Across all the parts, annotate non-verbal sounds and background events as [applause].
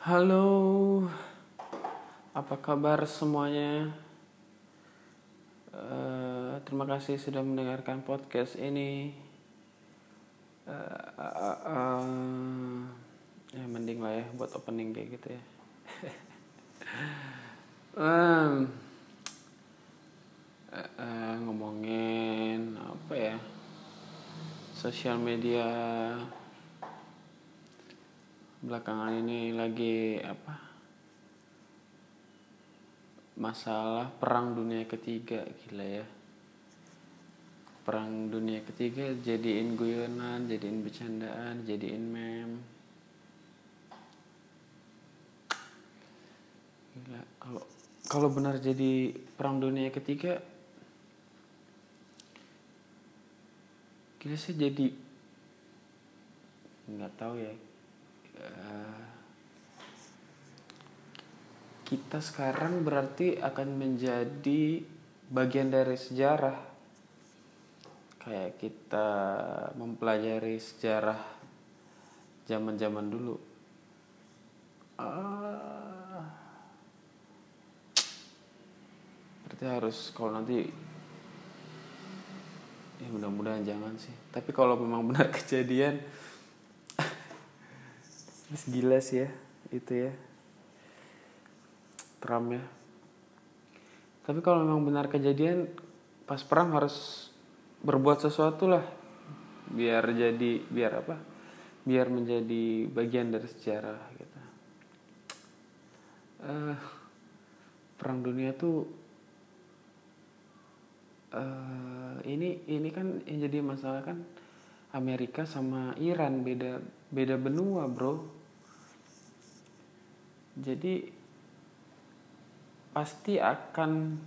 Halo, apa kabar semuanya? Eh, terima kasih sudah mendengarkan podcast ini. Eh, eh, eh, ya mending lah ya buat opening kayak gitu ya. [laughs] Em, eh, eh, ngomongin apa ya? Sosial media belakangan ini lagi apa masalah perang dunia ketiga gila ya. Perang dunia ketiga jadiin guyonan jadiin bercandaan jadiin meme. Gila kalau kalau benar jadi perang dunia ketiga gila sih jadi nggak tahu ya Eh, kita sekarang berarti akan menjadi bagian dari sejarah. Kayak kita mempelajari sejarah zaman-zaman dulu. Ah. berarti harus kalau nanti ya mudah-mudahan jangan sih. Tapi kalau memang benar [laughs] kejadian gila sih ya itu ya. Trump ya. Tapi kalau memang benar kejadian pas perang harus berbuat sesuatu lah. Biar jadi biar apa? Biar menjadi bagian dari sejarah gitu. Eh, perang dunia tuh eh ini ini kan yang jadi masalah kan Amerika sama Iran beda beda benua bro jadi pasti akan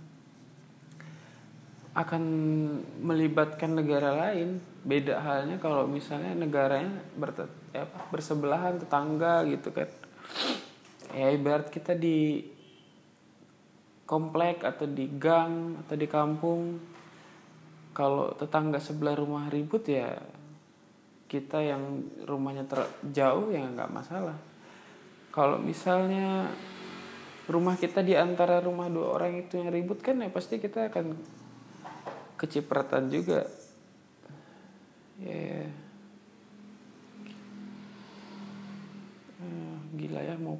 akan melibatkan negara lain. Beda halnya kalau misalnya negaranya berte, ya bersebelahan tetangga gitu kan. Ya ibarat kita di komplek atau di gang atau di kampung kalau tetangga sebelah rumah ribut ya kita yang rumahnya terjauh ya nggak masalah kalau misalnya rumah kita di antara rumah dua orang itu yang ribut kan ya pasti kita akan kecipratan juga. Ya Eh, gila ya mau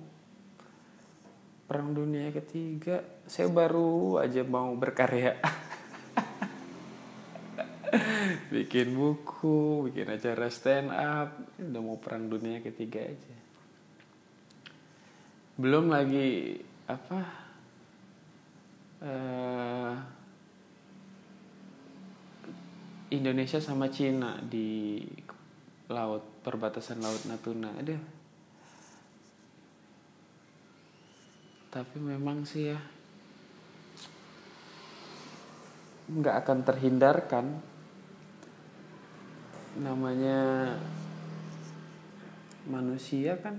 perang dunia ketiga. Saya baru aja mau berkarya. [laughs] Bikin buku bikin acara stand up. Udah mau perang dunia ketiga aja belum lagi apa eh, Indonesia sama Cina di laut perbatasan laut Natuna. Ada tapi memang sih ya nggak akan terhindarkan. Namanya manusia kan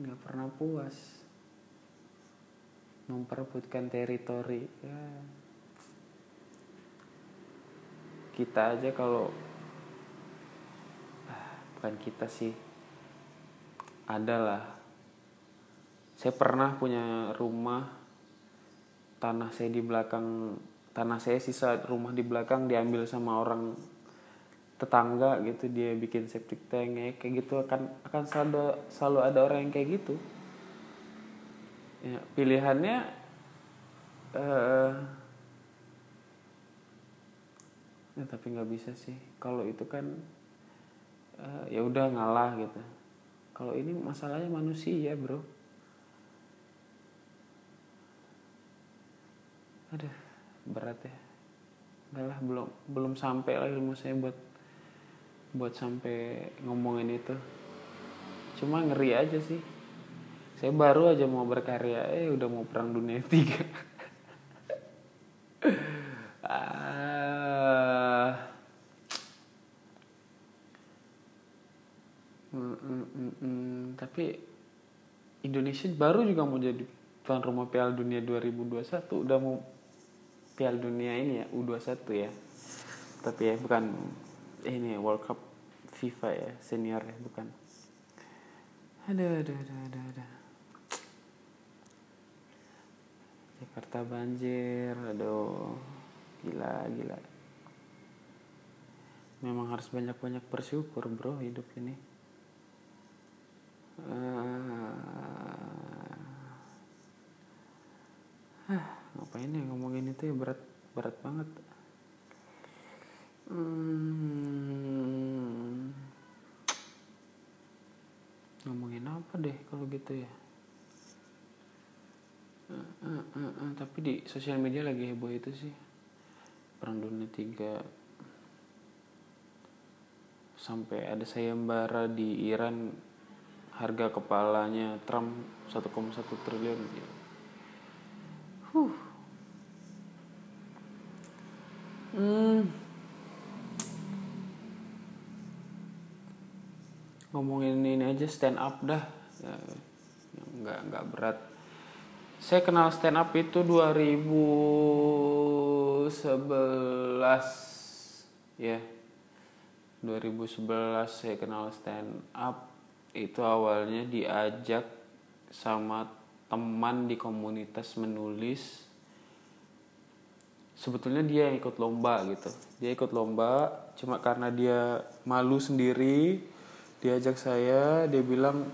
nggak pernah puas. Memperebutkan teritori ya. Kita aja kalau ah, bukan kita sih. Adalah saya pernah punya rumah tanah saya di belakang tanah saya sisa rumah di belakang diambil sama orang tetangga gitu dia bikin septic tank ya kayak gitu akan akan selalu selalu ada orang yang kayak gitu. Ya pilihannya eh ya tapi nggak bisa sih. Kalau itu kan eh, ya udah ngalah gitu. Kalau ini masalahnya manusia bro. Aduh berat ya. Udah lah belum belum sampai lah ilmu saya buat buat sampai ngomongin itu. Cuma ngeri aja sih. Saya baru aja mau berkarya eh udah mau perang dunia [laughs] tiga. Ah. Mm, mm, mm, mm. tapi Indonesia baru juga mau jadi tuan rumah Piala Dunia 2021 udah mau Piala Dunia ini ya U21 ya. Tapi ya bukan ini ya, World Cup FIFA ya senior ya bukan Aduh, aduh, aduh, aduh, aduh. Jakarta banjir, aduh. Gila, gila. Memang harus banyak-banyak bersyukur bro hidup ini. Uh, ah, ngapain ya ngomongin itu ya berat berat banget. Hmm, ngomongin apa deh kalau gitu ya? Uh, uh, uh, uh, tapi di sosial media lagi heboh itu sih perang dunia tiga sampai ada sayembara di Iran harga kepalanya Trump 1,1 triliun huh. hmm. Ngomongin ini aja stand up dah. Ya, nggak nggak berat. Saya kenal stand up itu 2011 ya. 2011 saya kenal stand up. Itu awalnya diajak sama teman di komunitas menulis. Sebetulnya dia yang ikut lomba gitu. Dia ikut lomba cuma karena dia malu sendiri diajak saya dia bilang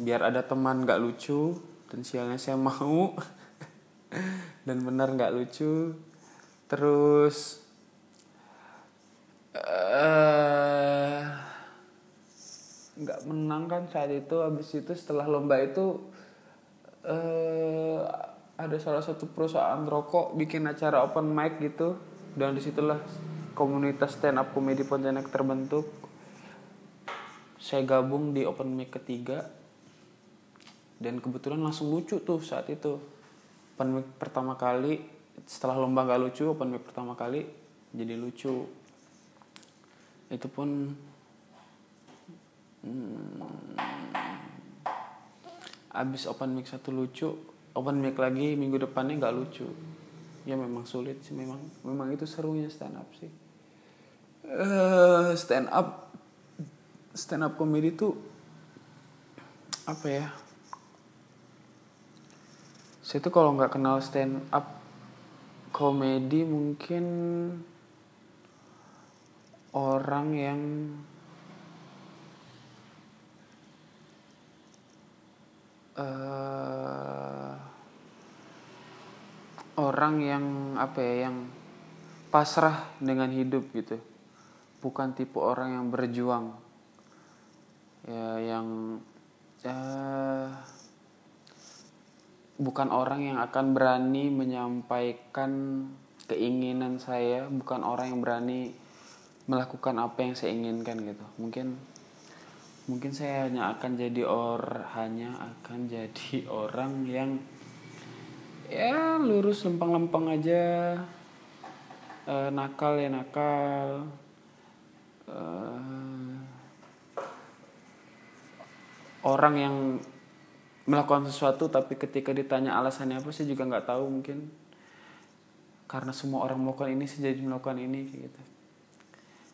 biar ada teman gak lucu dan sialnya saya mau. [laughs] Dan benar gak lucu. Terus Eh, nggak uh, menang kan saat itu. Habis itu setelah lomba itu uh, ada salah satu perusahaan rokok bikin acara open mic gitu. Dan di situlah komunitas stand up komedi Pontianak terbentuk saya gabung di open mic ketiga. Dan kebetulan langsung lucu tuh saat itu. Open mic pertama kali setelah lomba nggak lucu open mic pertama kali jadi lucu. Itu pun hmm, abis open mic satu lucu open mic lagi minggu depannya nggak lucu. Ya memang sulit sih memang memang itu serunya stand up sih. Uh, stand up stand up comedy tuh apa ya saya tuh kalau nggak kenal stand up komedi mungkin orang yang uh, orang yang apa ya yang pasrah dengan hidup gitu. Bukan tipe orang yang berjuang ya yang uh, bukan orang yang akan berani menyampaikan keinginan saya bukan orang yang berani melakukan apa yang saya inginkan gitu. Mungkin mungkin saya hanya akan jadi or hanya akan jadi [laughs] orang yang ya lurus lempeng-lempeng aja. E, nakal ya nakal. E, orang yang melakukan sesuatu tapi ketika ditanya alasannya apa saya juga nggak tahu mungkin. Karena semua orang melakukan ini saya jadi melakukan ini gitu.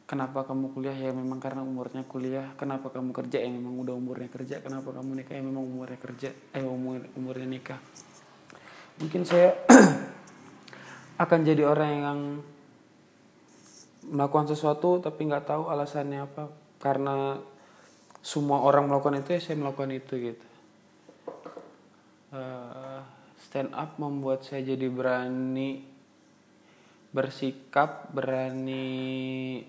Kenapa kamu kuliah? Ya memang karena umurnya kuliah. Kenapa kamu kerja? Ya memang udah umurnya kerja. Kenapa kamu nikah? Ya memang umurnya kerja. Eh umur umurnya nikah. Mungkin saya [clears throat] akan jadi orang yang melakukan sesuatu tapi nggak tahu alasannya apa. Karena semua orang melakukan itu ya saya melakukan itu gitu. Uh, stand up membuat saya jadi berani bersikap berani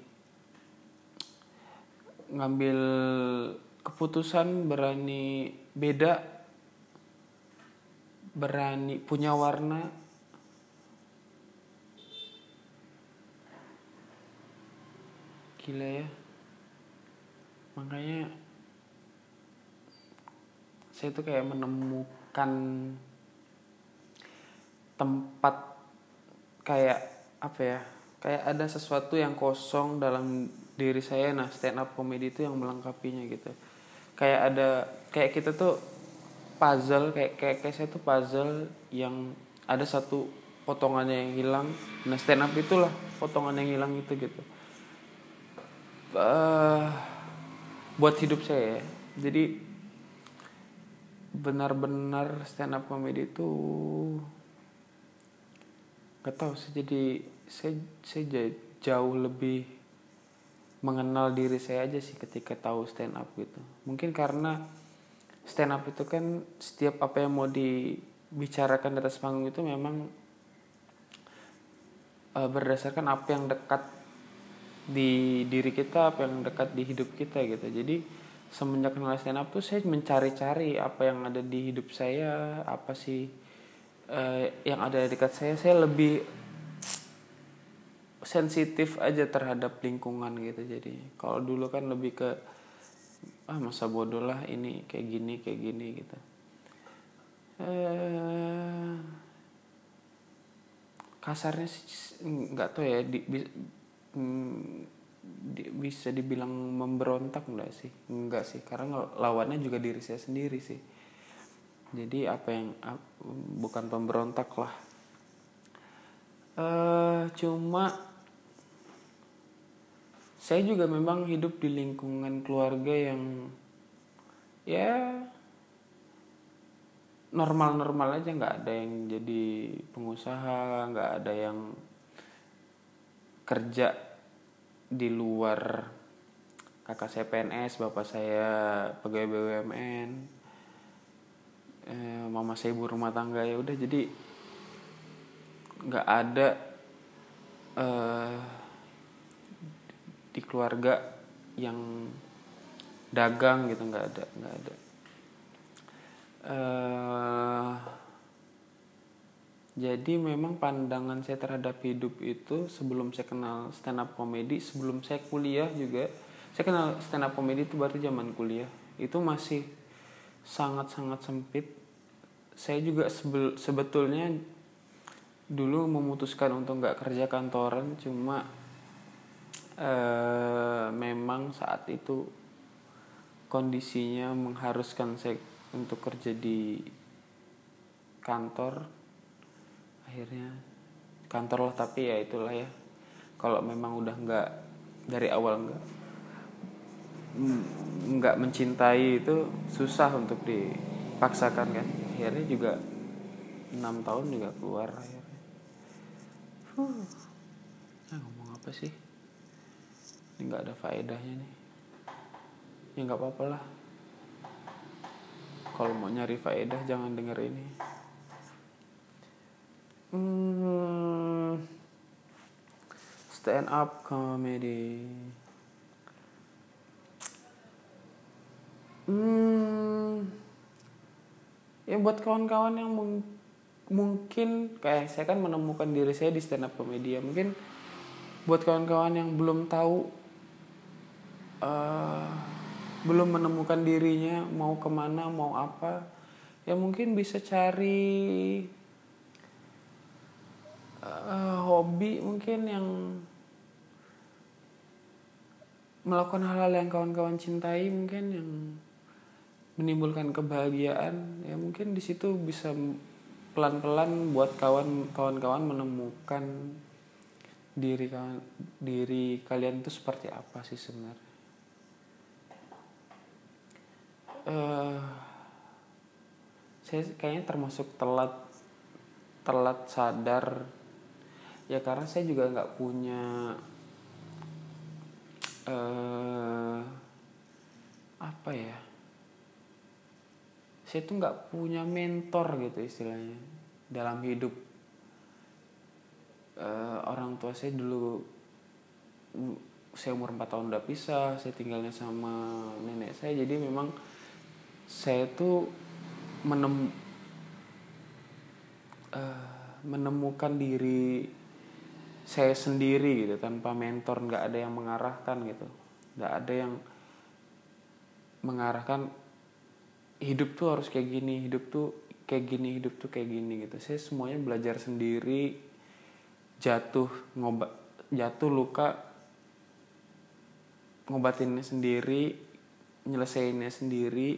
ngambil keputusan berani beda berani punya warna. Gila ya. Makanya saya tuh kayak menemukan tempat kayak apa ya kayak ada sesuatu yang kosong dalam diri saya. Nah stand up comedy itu yang melengkapinya gitu. Kayak ada kayak kita tuh puzzle kayak kayak, kayak saya tuh puzzle yang ada satu potongannya yang hilang. Nah stand up itulah potongan yang hilang itu gitu. Uh, buat hidup saya ya. jadi benar-benar stand up comedy itu gak tahu sih jadi saya saya jauh lebih mengenal diri saya aja sih ketika tahu stand up gitu. Mungkin karena stand up itu kan setiap apa yang mau dibicarakan di atas panggung itu memang uh, berdasarkan apa yang dekat di diri kita apa yang dekat di hidup kita gitu. Jadi semenjak kenal stand up tuh saya mencari-cari apa yang ada di hidup saya apa sih uh, yang ada dekat saya. Saya lebih sensitif aja terhadap lingkungan gitu jadi kalau dulu kan lebih ke ah masa bodoh lah ini kayak gini kayak gini gitu. Eh, kasarnya sih nggak tahu ya di, bi, mm, bisa dibilang memberontak enggak sih? Enggak sih karena lawannya juga diri saya sendiri sih. Jadi apa yang bukan pemberontak lah. Uh, cuma saya juga memang hidup di lingkungan keluarga yang ya normal-normal aja nggak ada yang jadi pengusaha nggak ada yang kerja di luar kakak saya PNS bapak saya pegawai BUMN eh, mama saya ibu rumah tangga ya udah jadi nggak ada eh, di keluarga yang dagang gitu nggak ada nggak ada. Uh, jadi memang pandangan saya terhadap hidup itu sebelum saya kenal stand up comedy sebelum saya kuliah juga saya kenal stand up comedy itu baru zaman kuliah. Itu masih sangat sangat sempit. Saya juga sebetulnya dulu memutuskan untuk nggak kerja kantoran cuma uh, memang saat itu kondisinya mengharuskan saya untuk kerja di kantor akhirnya kantor lah tapi ya itulah ya. Kalau memang udah nggak dari awal nggak nggak mencintai itu susah untuk dipaksakan kan. Akhirnya juga enam tahun juga keluar akhirnya. Huh. nah, ngomong apa sih? Ini nggak ada faedahnya nih. Ya nggak apa-apa lah. Kalau mau nyari faedah jangan denger ini hmm, stand up comedy. Hmm, ya buat kawan-kawan yang mung mungkin kayak saya kan menemukan diri saya di stand up comedy ya. Mungkin buat kawan-kawan yang belum tahu uh, belum menemukan dirinya mau ke mana mau apa ya mungkin bisa cari uh, hobi mungkin yang melakukan hal-hal yang kawan-kawan cintai mungkin yang menimbulkan kebahagiaan. Ya mungkin di situ bisa pelan-pelan buat kawan kawan-kawan menemukan diri kawan diri kalian itu seperti apa sih sebenarnya. Uh, saya kayaknya termasuk telat telat sadar ya karena saya juga nggak punya uh, apa ya? Saya tuh nggak punya mentor gitu istilahnya dalam hidup. Uh, orang tua saya dulu saya umur 4 tahun udah pisah saya tinggalnya sama nenek saya. Jadi memang saya tuh menem uh, menemukan diri saya sendiri gitu tanpa mentor nggak ada yang mengarahkan gitu. Nggak ada yang mengarahkan hidup tuh harus kayak gini hidup tuh kayak gini hidup tuh kayak gini gitu. Saya semuanya belajar sendiri jatuh ngobat jatuh luka ngobatinnya sendiri nyelesainnya sendiri.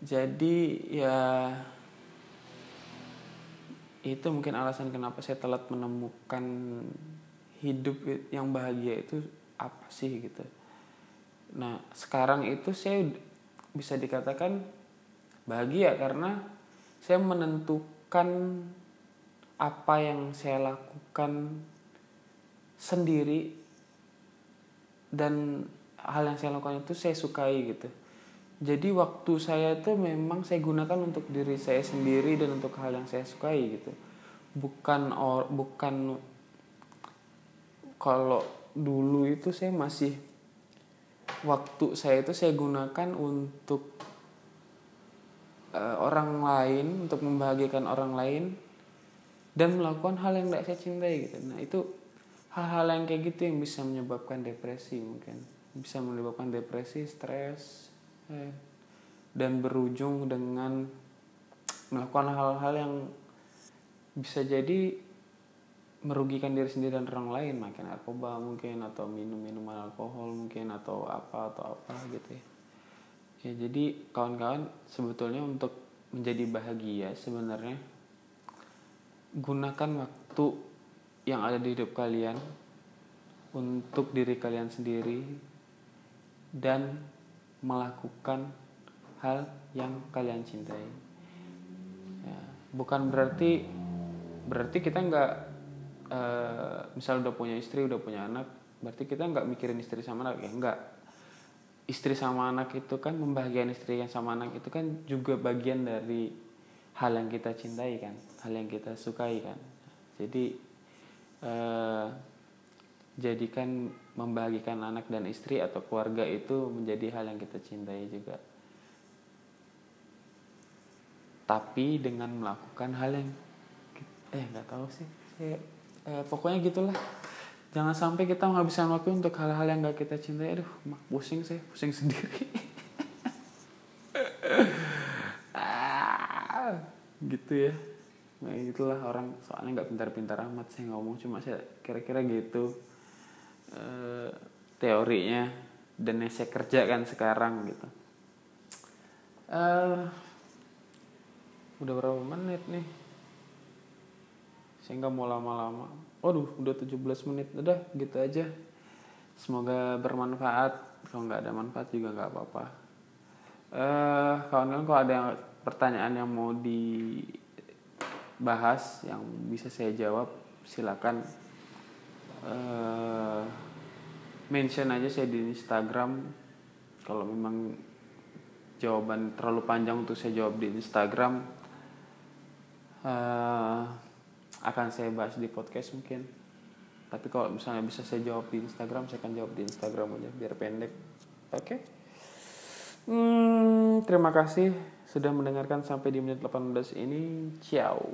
Jadi ya itu mungkin alasan kenapa saya telat menemukan hidup yang bahagia itu apa sih gitu. Nah sekarang itu saya bisa dikatakan bahagia karena saya menentukan apa yang saya lakukan sendiri dan hal yang saya lakukan itu saya sukai gitu jadi waktu saya itu memang saya gunakan untuk diri saya sendiri dan untuk hal yang saya sukai gitu. Bukan or bukan kalau dulu itu saya masih waktu saya itu saya gunakan untuk uh, orang lain untuk membahagiakan orang lain dan melakukan hal yang tidak saya cintai gitu. Nah itu hal-hal yang kayak gitu yang bisa menyebabkan depresi mungkin. Bisa menyebabkan depresi stres eh, dan berujung dengan melakukan hal-hal yang bisa jadi merugikan diri sendiri dan orang lain makin narkoba mungkin atau minum minuman alkohol mungkin atau apa atau apa gitu ya. Ya jadi kawan-kawan sebetulnya untuk menjadi bahagia sebenarnya gunakan waktu yang ada di hidup kalian untuk diri kalian sendiri dan melakukan hal yang kalian cintai. Ya, bukan berarti berarti kita nggak uh, misal udah punya istri udah punya anak berarti kita nggak mikirin istri sama anak. Ya nggak. Istri sama anak itu kan membahagiakan istri yang sama anak itu kan juga bagian dari hal yang kita cintai kan hal yang kita sukai kan. Jadi uh, jadikan membahagikan anak dan istri atau keluarga itu menjadi hal yang kita cintai juga. Tapi dengan melakukan hal yang eh nggak tahu sih. Saya, eh, pokoknya gitulah. Jangan sampai kita menghabiskan waktu untuk hal-hal yang gak kita cintai. Aduh mak pusing saya pusing sendiri. [laughs] Ah, gitu ya. Nah itulah orang soalnya nggak pintar-pintar amat saya ngomong. Cuma saya kira-kira gitu uh, teorinya dan yang saya kerjakan sekarang gitu. Uh, udah berapa menit nih? Saya nggak mau lama-lama. Waduh udah 17 menit. Udah gitu aja. Semoga bermanfaat. Kalau nggak ada manfaat juga nggak apa-apa. Uh, kawan-kawan kalau ada pertanyaan yang mau di bahas yang bisa saya jawab silakan uh, mention aja saya di Instagram kalau memang jawaban terlalu panjang untuk saya jawab di Instagram uh, akan saya bahas di podcast mungkin tapi kalau misalnya bisa saya jawab di Instagram saya akan jawab di Instagram aja biar pendek oke okay? hmm, terima kasih sudah mendengarkan sampai di menit 18 ini. Ciao.